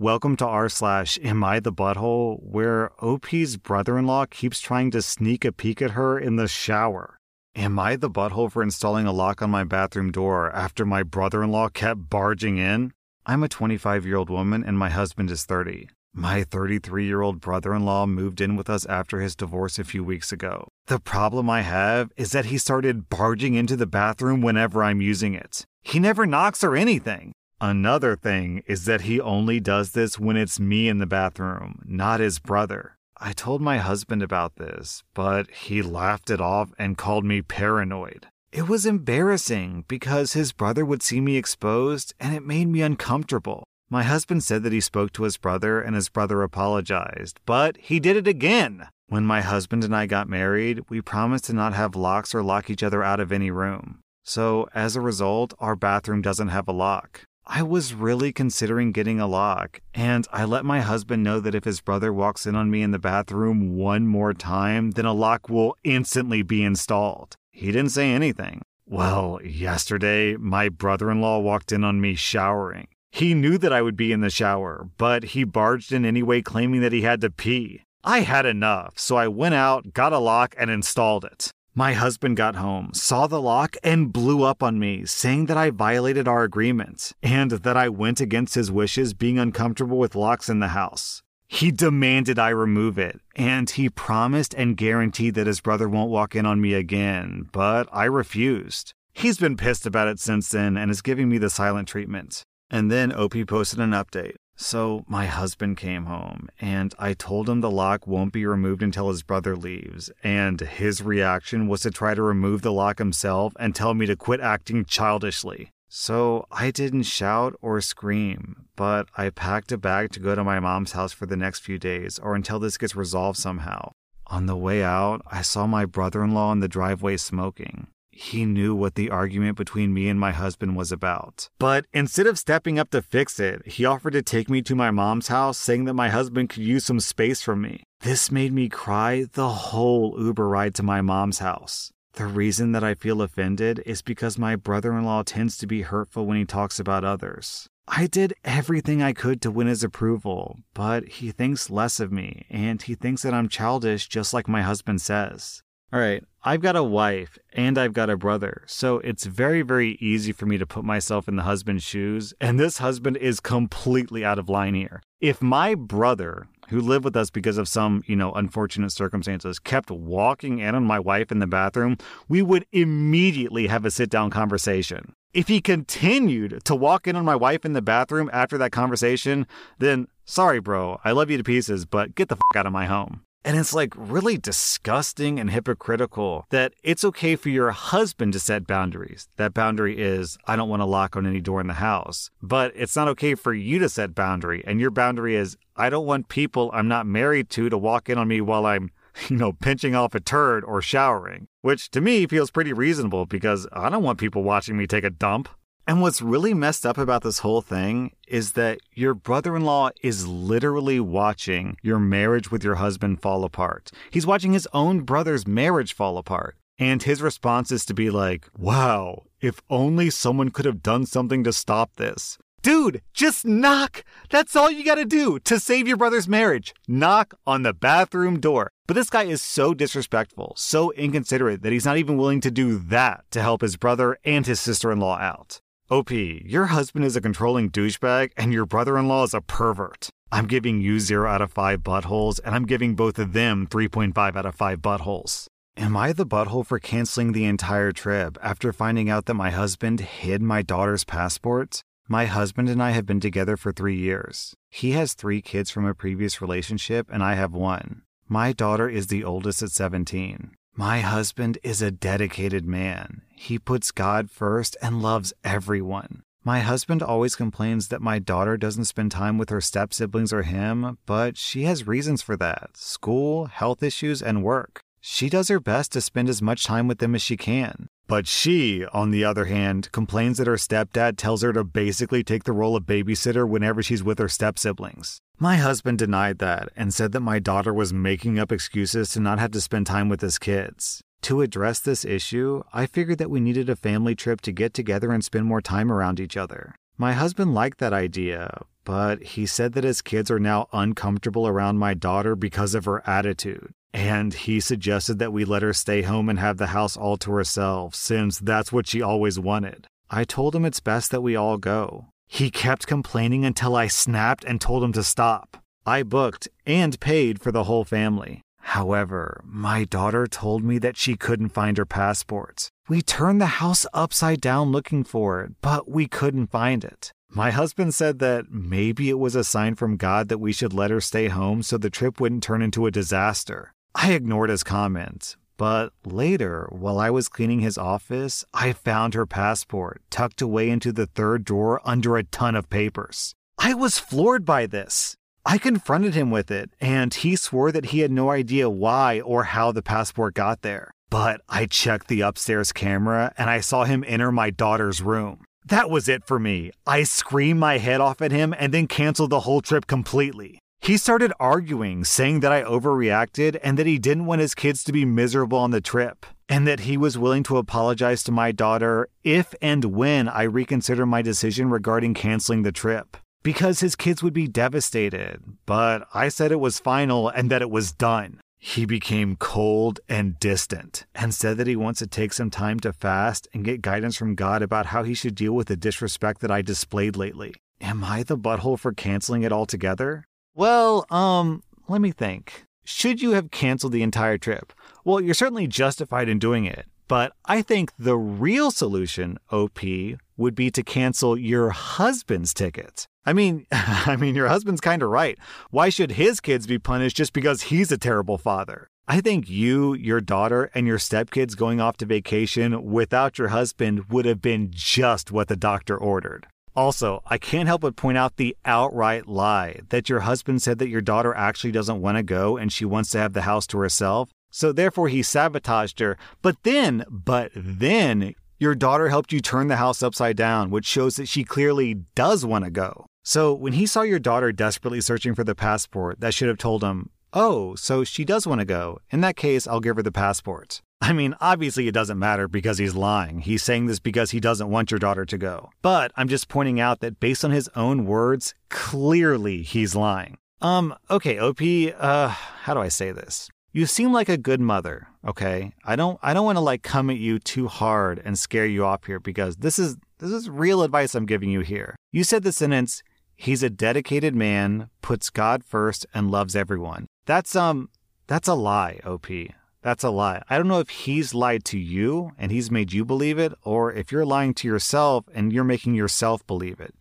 Welcome to r slash Am I the Butthole, where OP's brother in law keeps trying to sneak a peek at her in the shower. Am I the butthole for installing a lock on my bathroom door after my brother in law kept barging in? I'm a 25 year old woman and my husband is 30. My 33 year old brother in law moved in with us after his divorce a few weeks ago. The problem I have is that he started barging into the bathroom whenever I'm using it. He never knocks or anything. Another thing is that he only does this when it's me in the bathroom, not his brother. I told my husband about this, but he laughed it off and called me paranoid. It was embarrassing because his brother would see me exposed and it made me uncomfortable. My husband said that he spoke to his brother and his brother apologized, but he did it again. When my husband and I got married, we promised to not have locks or lock each other out of any room. So, as a result, our bathroom doesn't have a lock. I was really considering getting a lock, and I let my husband know that if his brother walks in on me in the bathroom one more time, then a lock will instantly be installed. He didn't say anything. Well, yesterday, my brother in law walked in on me showering. He knew that I would be in the shower, but he barged in anyway, claiming that he had to pee. I had enough, so I went out, got a lock, and installed it. My husband got home, saw the lock, and blew up on me, saying that I violated our agreement and that I went against his wishes being uncomfortable with locks in the house. He demanded I remove it, and he promised and guaranteed that his brother won't walk in on me again, but I refused. He's been pissed about it since then and is giving me the silent treatment. And then OP posted an update. So my husband came home and I told him the lock won't be removed until his brother leaves. And his reaction was to try to remove the lock himself and tell me to quit acting childishly. So I didn't shout or scream, but I packed a bag to go to my mom's house for the next few days or until this gets resolved somehow. On the way out, I saw my brother in law in the driveway smoking. He knew what the argument between me and my husband was about. But instead of stepping up to fix it, he offered to take me to my mom's house, saying that my husband could use some space from me. This made me cry the whole Uber ride to my mom's house. The reason that I feel offended is because my brother in law tends to be hurtful when he talks about others. I did everything I could to win his approval, but he thinks less of me, and he thinks that I'm childish just like my husband says. All right, I've got a wife and I've got a brother, so it's very, very easy for me to put myself in the husband's shoes, and this husband is completely out of line here. If my brother, who lived with us because of some, you know, unfortunate circumstances, kept walking in on my wife in the bathroom, we would immediately have a sit down conversation. If he continued to walk in on my wife in the bathroom after that conversation, then sorry, bro, I love you to pieces, but get the fuck out of my home. And it's like really disgusting and hypocritical that it's okay for your husband to set boundaries. That boundary is, I don't want to lock on any door in the house. But it's not okay for you to set boundary. And your boundary is, I don't want people I'm not married to to walk in on me while I'm, you know, pinching off a turd or showering. Which to me feels pretty reasonable because I don't want people watching me take a dump. And what's really messed up about this whole thing is that your brother in law is literally watching your marriage with your husband fall apart. He's watching his own brother's marriage fall apart. And his response is to be like, wow, if only someone could have done something to stop this. Dude, just knock. That's all you gotta do to save your brother's marriage. Knock on the bathroom door. But this guy is so disrespectful, so inconsiderate that he's not even willing to do that to help his brother and his sister in law out. OP, your husband is a controlling douchebag and your brother in law is a pervert. I'm giving you 0 out of 5 buttholes, and I'm giving both of them 3.5 out of 5 buttholes. Am I the butthole for canceling the entire trip after finding out that my husband hid my daughter's passport? My husband and I have been together for three years. He has three kids from a previous relationship, and I have one. My daughter is the oldest at 17. My husband is a dedicated man. He puts God first and loves everyone. My husband always complains that my daughter doesn't spend time with her step siblings or him, but she has reasons for that school, health issues, and work. She does her best to spend as much time with them as she can. But she, on the other hand, complains that her stepdad tells her to basically take the role of babysitter whenever she's with her step siblings. My husband denied that and said that my daughter was making up excuses to not have to spend time with his kids. To address this issue, I figured that we needed a family trip to get together and spend more time around each other. My husband liked that idea, but he said that his kids are now uncomfortable around my daughter because of her attitude. And he suggested that we let her stay home and have the house all to herself, since that's what she always wanted. I told him it's best that we all go. He kept complaining until I snapped and told him to stop. I booked and paid for the whole family. However, my daughter told me that she couldn't find her passport. We turned the house upside down looking for it, but we couldn't find it. My husband said that maybe it was a sign from God that we should let her stay home so the trip wouldn't turn into a disaster. I ignored his comment, but later, while I was cleaning his office, I found her passport tucked away into the third drawer under a ton of papers. I was floored by this. I confronted him with it, and he swore that he had no idea why or how the passport got there. But I checked the upstairs camera and I saw him enter my daughter's room. That was it for me. I screamed my head off at him and then canceled the whole trip completely. He started arguing, saying that I overreacted and that he didn't want his kids to be miserable on the trip, and that he was willing to apologize to my daughter if and when I reconsider my decision regarding canceling the trip because his kids would be devastated. But I said it was final and that it was done. He became cold and distant and said that he wants to take some time to fast and get guidance from God about how he should deal with the disrespect that I displayed lately. Am I the butthole for canceling it altogether? Well, um, let me think. Should you have canceled the entire trip? Well, you're certainly justified in doing it, but I think the real solution, OP, would be to cancel your husband's ticket. I mean, I mean your husband's kind of right. Why should his kids be punished just because he's a terrible father? I think you, your daughter, and your stepkids going off to vacation without your husband would have been just what the doctor ordered. Also, I can't help but point out the outright lie that your husband said that your daughter actually doesn't want to go and she wants to have the house to herself. So therefore he sabotaged her. But then, but then your daughter helped you turn the house upside down, which shows that she clearly does want to go. So when he saw your daughter desperately searching for the passport, that should have told him, Oh, so she does want to go. In that case, I'll give her the passport. I mean, obviously it doesn't matter because he's lying. He's saying this because he doesn't want your daughter to go. But I'm just pointing out that based on his own words, clearly he's lying. Um, okay, OP, uh, how do I say this? You seem like a good mother, okay? I don't I don't want to like come at you too hard and scare you off here because this is this is real advice I'm giving you here. You said the sentence, he's a dedicated man, puts God first and loves everyone. That's um that's a lie, OP. That's a lie. I don't know if he's lied to you and he's made you believe it, or if you're lying to yourself and you're making yourself believe it.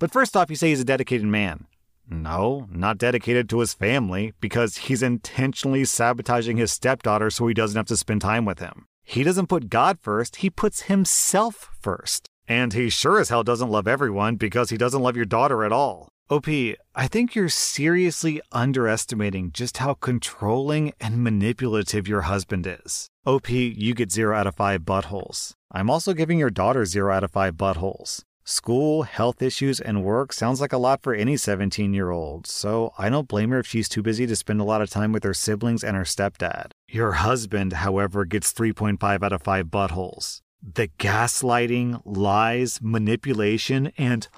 But first off, you say he's a dedicated man. No, not dedicated to his family because he's intentionally sabotaging his stepdaughter so he doesn't have to spend time with him. He doesn't put God first, he puts himself first. And he sure as hell doesn't love everyone because he doesn't love your daughter at all. OP, I think you're seriously underestimating just how controlling and manipulative your husband is. OP, you get 0 out of 5 buttholes. I'm also giving your daughter 0 out of 5 buttholes. School, health issues, and work sounds like a lot for any 17 year old, so I don't blame her if she's too busy to spend a lot of time with her siblings and her stepdad. Your husband, however, gets 3.5 out of 5 buttholes. The gaslighting, lies, manipulation, and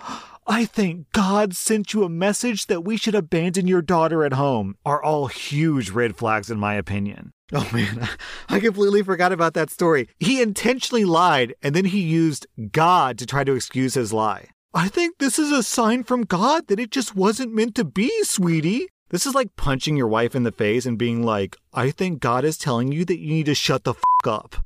I think God sent you a message that we should abandon your daughter at home are all huge red flags, in my opinion. Oh man, I completely forgot about that story. He intentionally lied and then he used God to try to excuse his lie. I think this is a sign from God that it just wasn't meant to be, sweetie. This is like punching your wife in the face and being like, I think God is telling you that you need to shut the f up.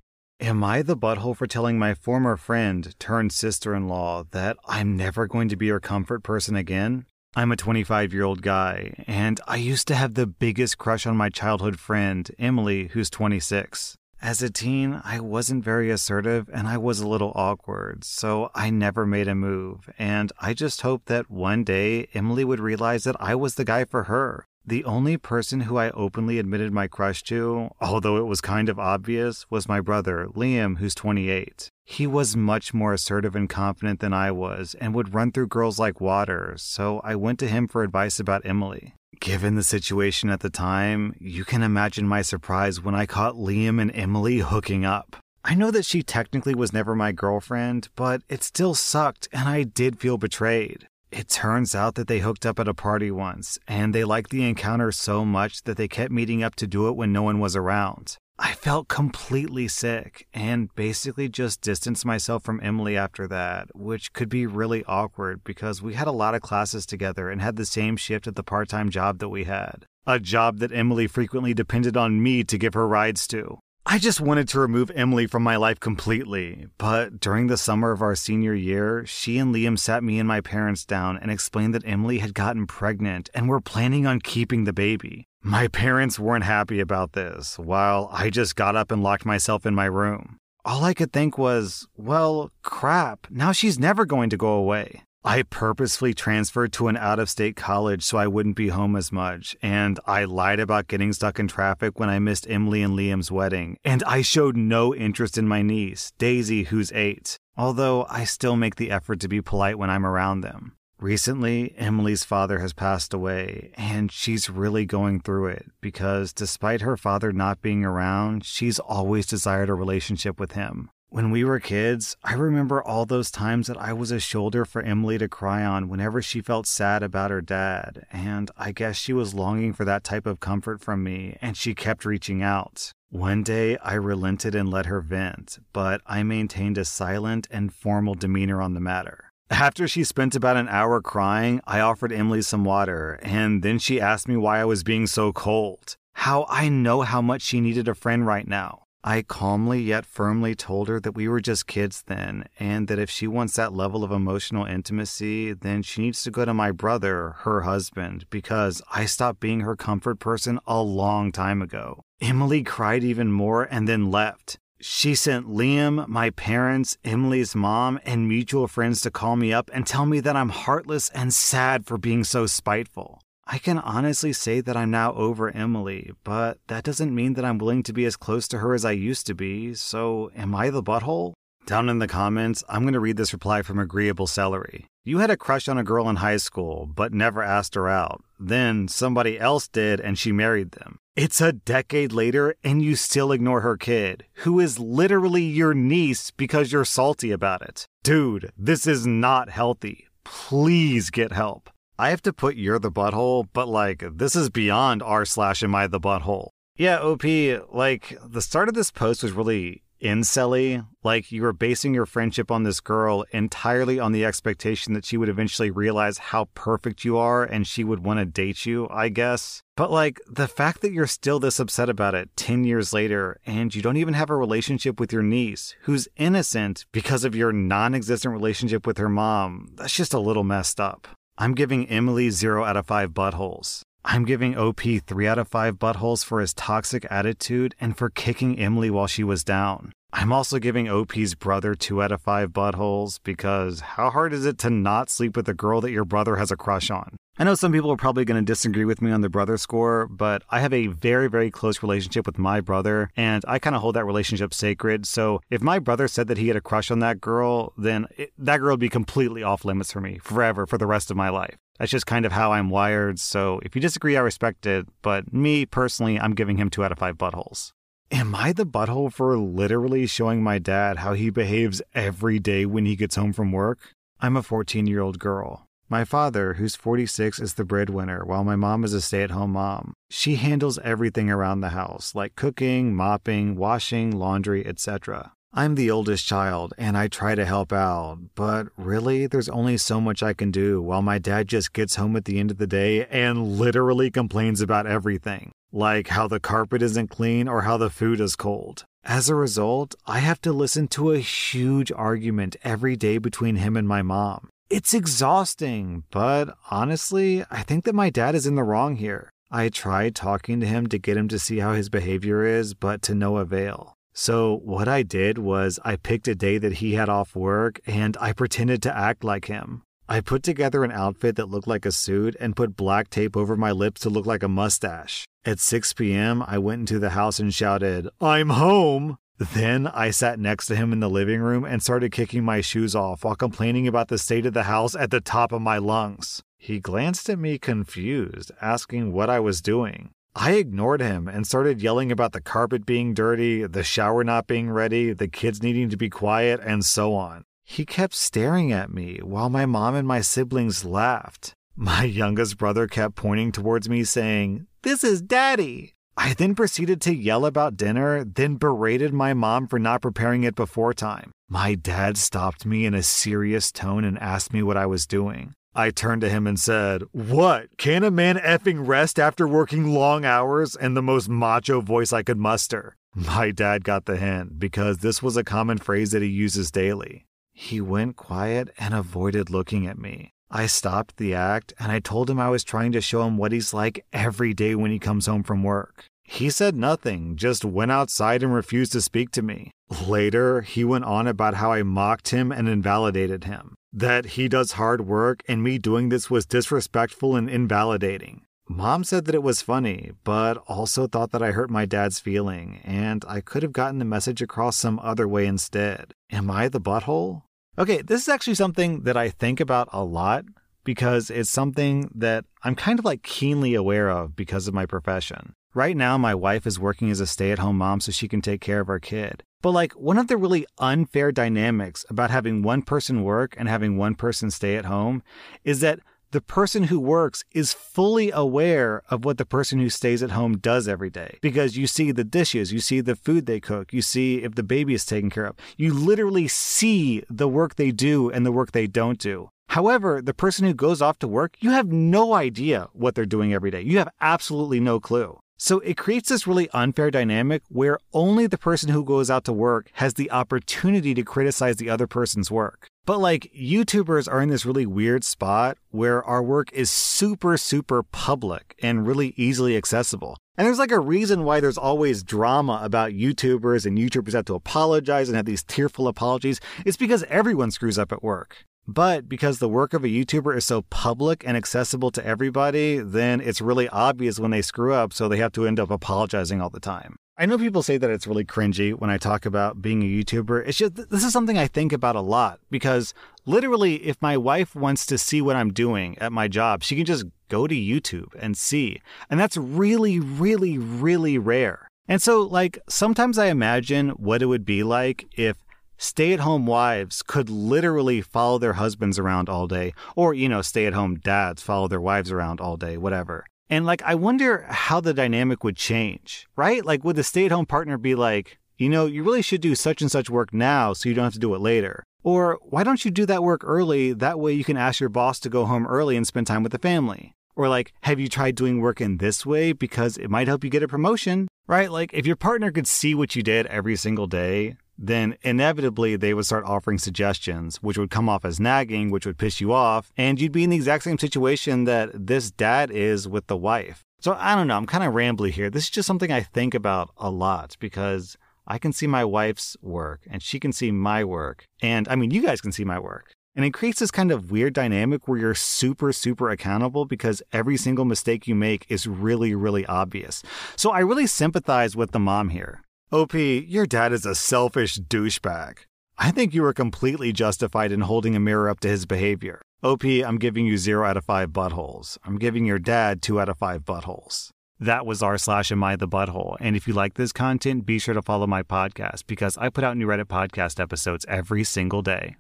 Am I the butthole for telling my former friend turned sister in law that I'm never going to be her comfort person again? I'm a 25 year old guy, and I used to have the biggest crush on my childhood friend, Emily, who's 26. As a teen, I wasn't very assertive and I was a little awkward, so I never made a move. And I just hoped that one day Emily would realize that I was the guy for her. The only person who I openly admitted my crush to, although it was kind of obvious, was my brother, Liam, who's 28. He was much more assertive and confident than I was and would run through girls like water, so I went to him for advice about Emily. Given the situation at the time, you can imagine my surprise when I caught Liam and Emily hooking up. I know that she technically was never my girlfriend, but it still sucked and I did feel betrayed. It turns out that they hooked up at a party once, and they liked the encounter so much that they kept meeting up to do it when no one was around. I felt completely sick and basically just distanced myself from Emily after that, which could be really awkward because we had a lot of classes together and had the same shift at the part time job that we had. A job that Emily frequently depended on me to give her rides to. I just wanted to remove Emily from my life completely, but during the summer of our senior year, she and Liam sat me and my parents down and explained that Emily had gotten pregnant and were planning on keeping the baby. My parents weren't happy about this, while I just got up and locked myself in my room. All I could think was, well, crap, now she's never going to go away. I purposefully transferred to an out of state college so I wouldn't be home as much, and I lied about getting stuck in traffic when I missed Emily and Liam's wedding, and I showed no interest in my niece, Daisy, who's eight, although I still make the effort to be polite when I'm around them. Recently, Emily's father has passed away, and she's really going through it because despite her father not being around, she's always desired a relationship with him. When we were kids, I remember all those times that I was a shoulder for Emily to cry on whenever she felt sad about her dad, and I guess she was longing for that type of comfort from me, and she kept reaching out. One day, I relented and let her vent, but I maintained a silent and formal demeanor on the matter. After she spent about an hour crying, I offered Emily some water, and then she asked me why I was being so cold. How I know how much she needed a friend right now. I calmly yet firmly told her that we were just kids then, and that if she wants that level of emotional intimacy, then she needs to go to my brother, her husband, because I stopped being her comfort person a long time ago. Emily cried even more and then left. She sent Liam, my parents, Emily's mom, and mutual friends to call me up and tell me that I'm heartless and sad for being so spiteful. I can honestly say that I'm now over Emily, but that doesn't mean that I'm willing to be as close to her as I used to be, so am I the butthole? Down in the comments, I'm going to read this reply from Agreeable Celery. You had a crush on a girl in high school, but never asked her out. Then somebody else did, and she married them. It's a decade later, and you still ignore her kid, who is literally your niece because you're salty about it. Dude, this is not healthy. Please get help. I have to put you're the butthole, but like, this is beyond r slash am I the butthole. Yeah, OP, like, the start of this post was really incelly. Like you were basing your friendship on this girl entirely on the expectation that she would eventually realize how perfect you are and she would want to date you, I guess. But like the fact that you're still this upset about it 10 years later and you don't even have a relationship with your niece who's innocent because of your non existent relationship with her mom, that's just a little messed up. I'm giving Emily 0 out of 5 buttholes. I'm giving OP 3 out of 5 buttholes for his toxic attitude and for kicking Emily while she was down. I'm also giving OP's brother 2 out of 5 buttholes because how hard is it to not sleep with a girl that your brother has a crush on? I know some people are probably going to disagree with me on the brother score, but I have a very, very close relationship with my brother, and I kind of hold that relationship sacred. So if my brother said that he had a crush on that girl, then it, that girl would be completely off limits for me forever for the rest of my life. That's just kind of how I'm wired. So if you disagree, I respect it. But me personally, I'm giving him two out of five buttholes. Am I the butthole for literally showing my dad how he behaves every day when he gets home from work? I'm a 14 year old girl. My father, who's 46, is the breadwinner, while my mom is a stay at home mom. She handles everything around the house, like cooking, mopping, washing, laundry, etc. I'm the oldest child, and I try to help out, but really, there's only so much I can do while my dad just gets home at the end of the day and literally complains about everything like how the carpet isn't clean or how the food is cold. As a result, I have to listen to a huge argument every day between him and my mom. It's exhausting, but honestly, I think that my dad is in the wrong here. I tried talking to him to get him to see how his behavior is, but to no avail. So, what I did was I picked a day that he had off work and I pretended to act like him. I put together an outfit that looked like a suit and put black tape over my lips to look like a mustache. At 6 p.m., I went into the house and shouted, I'm home! Then I sat next to him in the living room and started kicking my shoes off while complaining about the state of the house at the top of my lungs. He glanced at me confused, asking what I was doing. I ignored him and started yelling about the carpet being dirty, the shower not being ready, the kids needing to be quiet, and so on. He kept staring at me while my mom and my siblings laughed. My youngest brother kept pointing towards me, saying, This is daddy. I then proceeded to yell about dinner, then berated my mom for not preparing it before time. My dad stopped me in a serious tone and asked me what I was doing. I turned to him and said, What? Can a man effing rest after working long hours? in the most macho voice I could muster. My dad got the hint because this was a common phrase that he uses daily. He went quiet and avoided looking at me. I stopped the act and I told him I was trying to show him what he's like every day when he comes home from work. He said nothing, just went outside and refused to speak to me. Later, he went on about how I mocked him and invalidated him, that he does hard work and me doing this was disrespectful and invalidating. Mom said that it was funny, but also thought that I hurt my dad's feeling, and I could have gotten the message across some other way instead. Am I the butthole? Okay, this is actually something that I think about a lot because it's something that I'm kind of like keenly aware of because of my profession. Right now, my wife is working as a stay at home mom so she can take care of our kid. But, like, one of the really unfair dynamics about having one person work and having one person stay at home is that the person who works is fully aware of what the person who stays at home does every day because you see the dishes, you see the food they cook, you see if the baby is taken care of. You literally see the work they do and the work they don't do. However, the person who goes off to work, you have no idea what they're doing every day. You have absolutely no clue. So it creates this really unfair dynamic where only the person who goes out to work has the opportunity to criticize the other person's work. But like YouTubers are in this really weird spot where our work is super, super public and really easily accessible. And there's like a reason why there's always drama about YouTubers and YouTubers have to apologize and have these tearful apologies. It's because everyone screws up at work. But because the work of a YouTuber is so public and accessible to everybody, then it's really obvious when they screw up, so they have to end up apologizing all the time. I know people say that it's really cringy when I talk about being a YouTuber. It's just, this is something I think about a lot because literally, if my wife wants to see what I'm doing at my job, she can just go to YouTube and see. And that's really, really, really rare. And so, like, sometimes I imagine what it would be like if stay at home wives could literally follow their husbands around all day, or, you know, stay at home dads follow their wives around all day, whatever. And like, I wonder how the dynamic would change, right? Like, would the stay at home partner be like, you know, you really should do such and such work now so you don't have to do it later? Or why don't you do that work early? That way you can ask your boss to go home early and spend time with the family. Or like, have you tried doing work in this way because it might help you get a promotion? Right? Like, if your partner could see what you did every single day, then inevitably they would start offering suggestions, which would come off as nagging, which would piss you off, and you'd be in the exact same situation that this dad is with the wife. So I don't know, I'm kind of rambly here. This is just something I think about a lot because I can see my wife's work and she can see my work. And I mean, you guys can see my work. And it creates this kind of weird dynamic where you're super, super accountable because every single mistake you make is really, really obvious. So I really sympathize with the mom here. OP, your dad is a selfish douchebag. I think you were completely justified in holding a mirror up to his behavior. OP, I'm giving you 0 out of 5 buttholes. I'm giving your dad 2 out of 5 buttholes. That was r slash am I the butthole. And if you like this content, be sure to follow my podcast because I put out new Reddit podcast episodes every single day.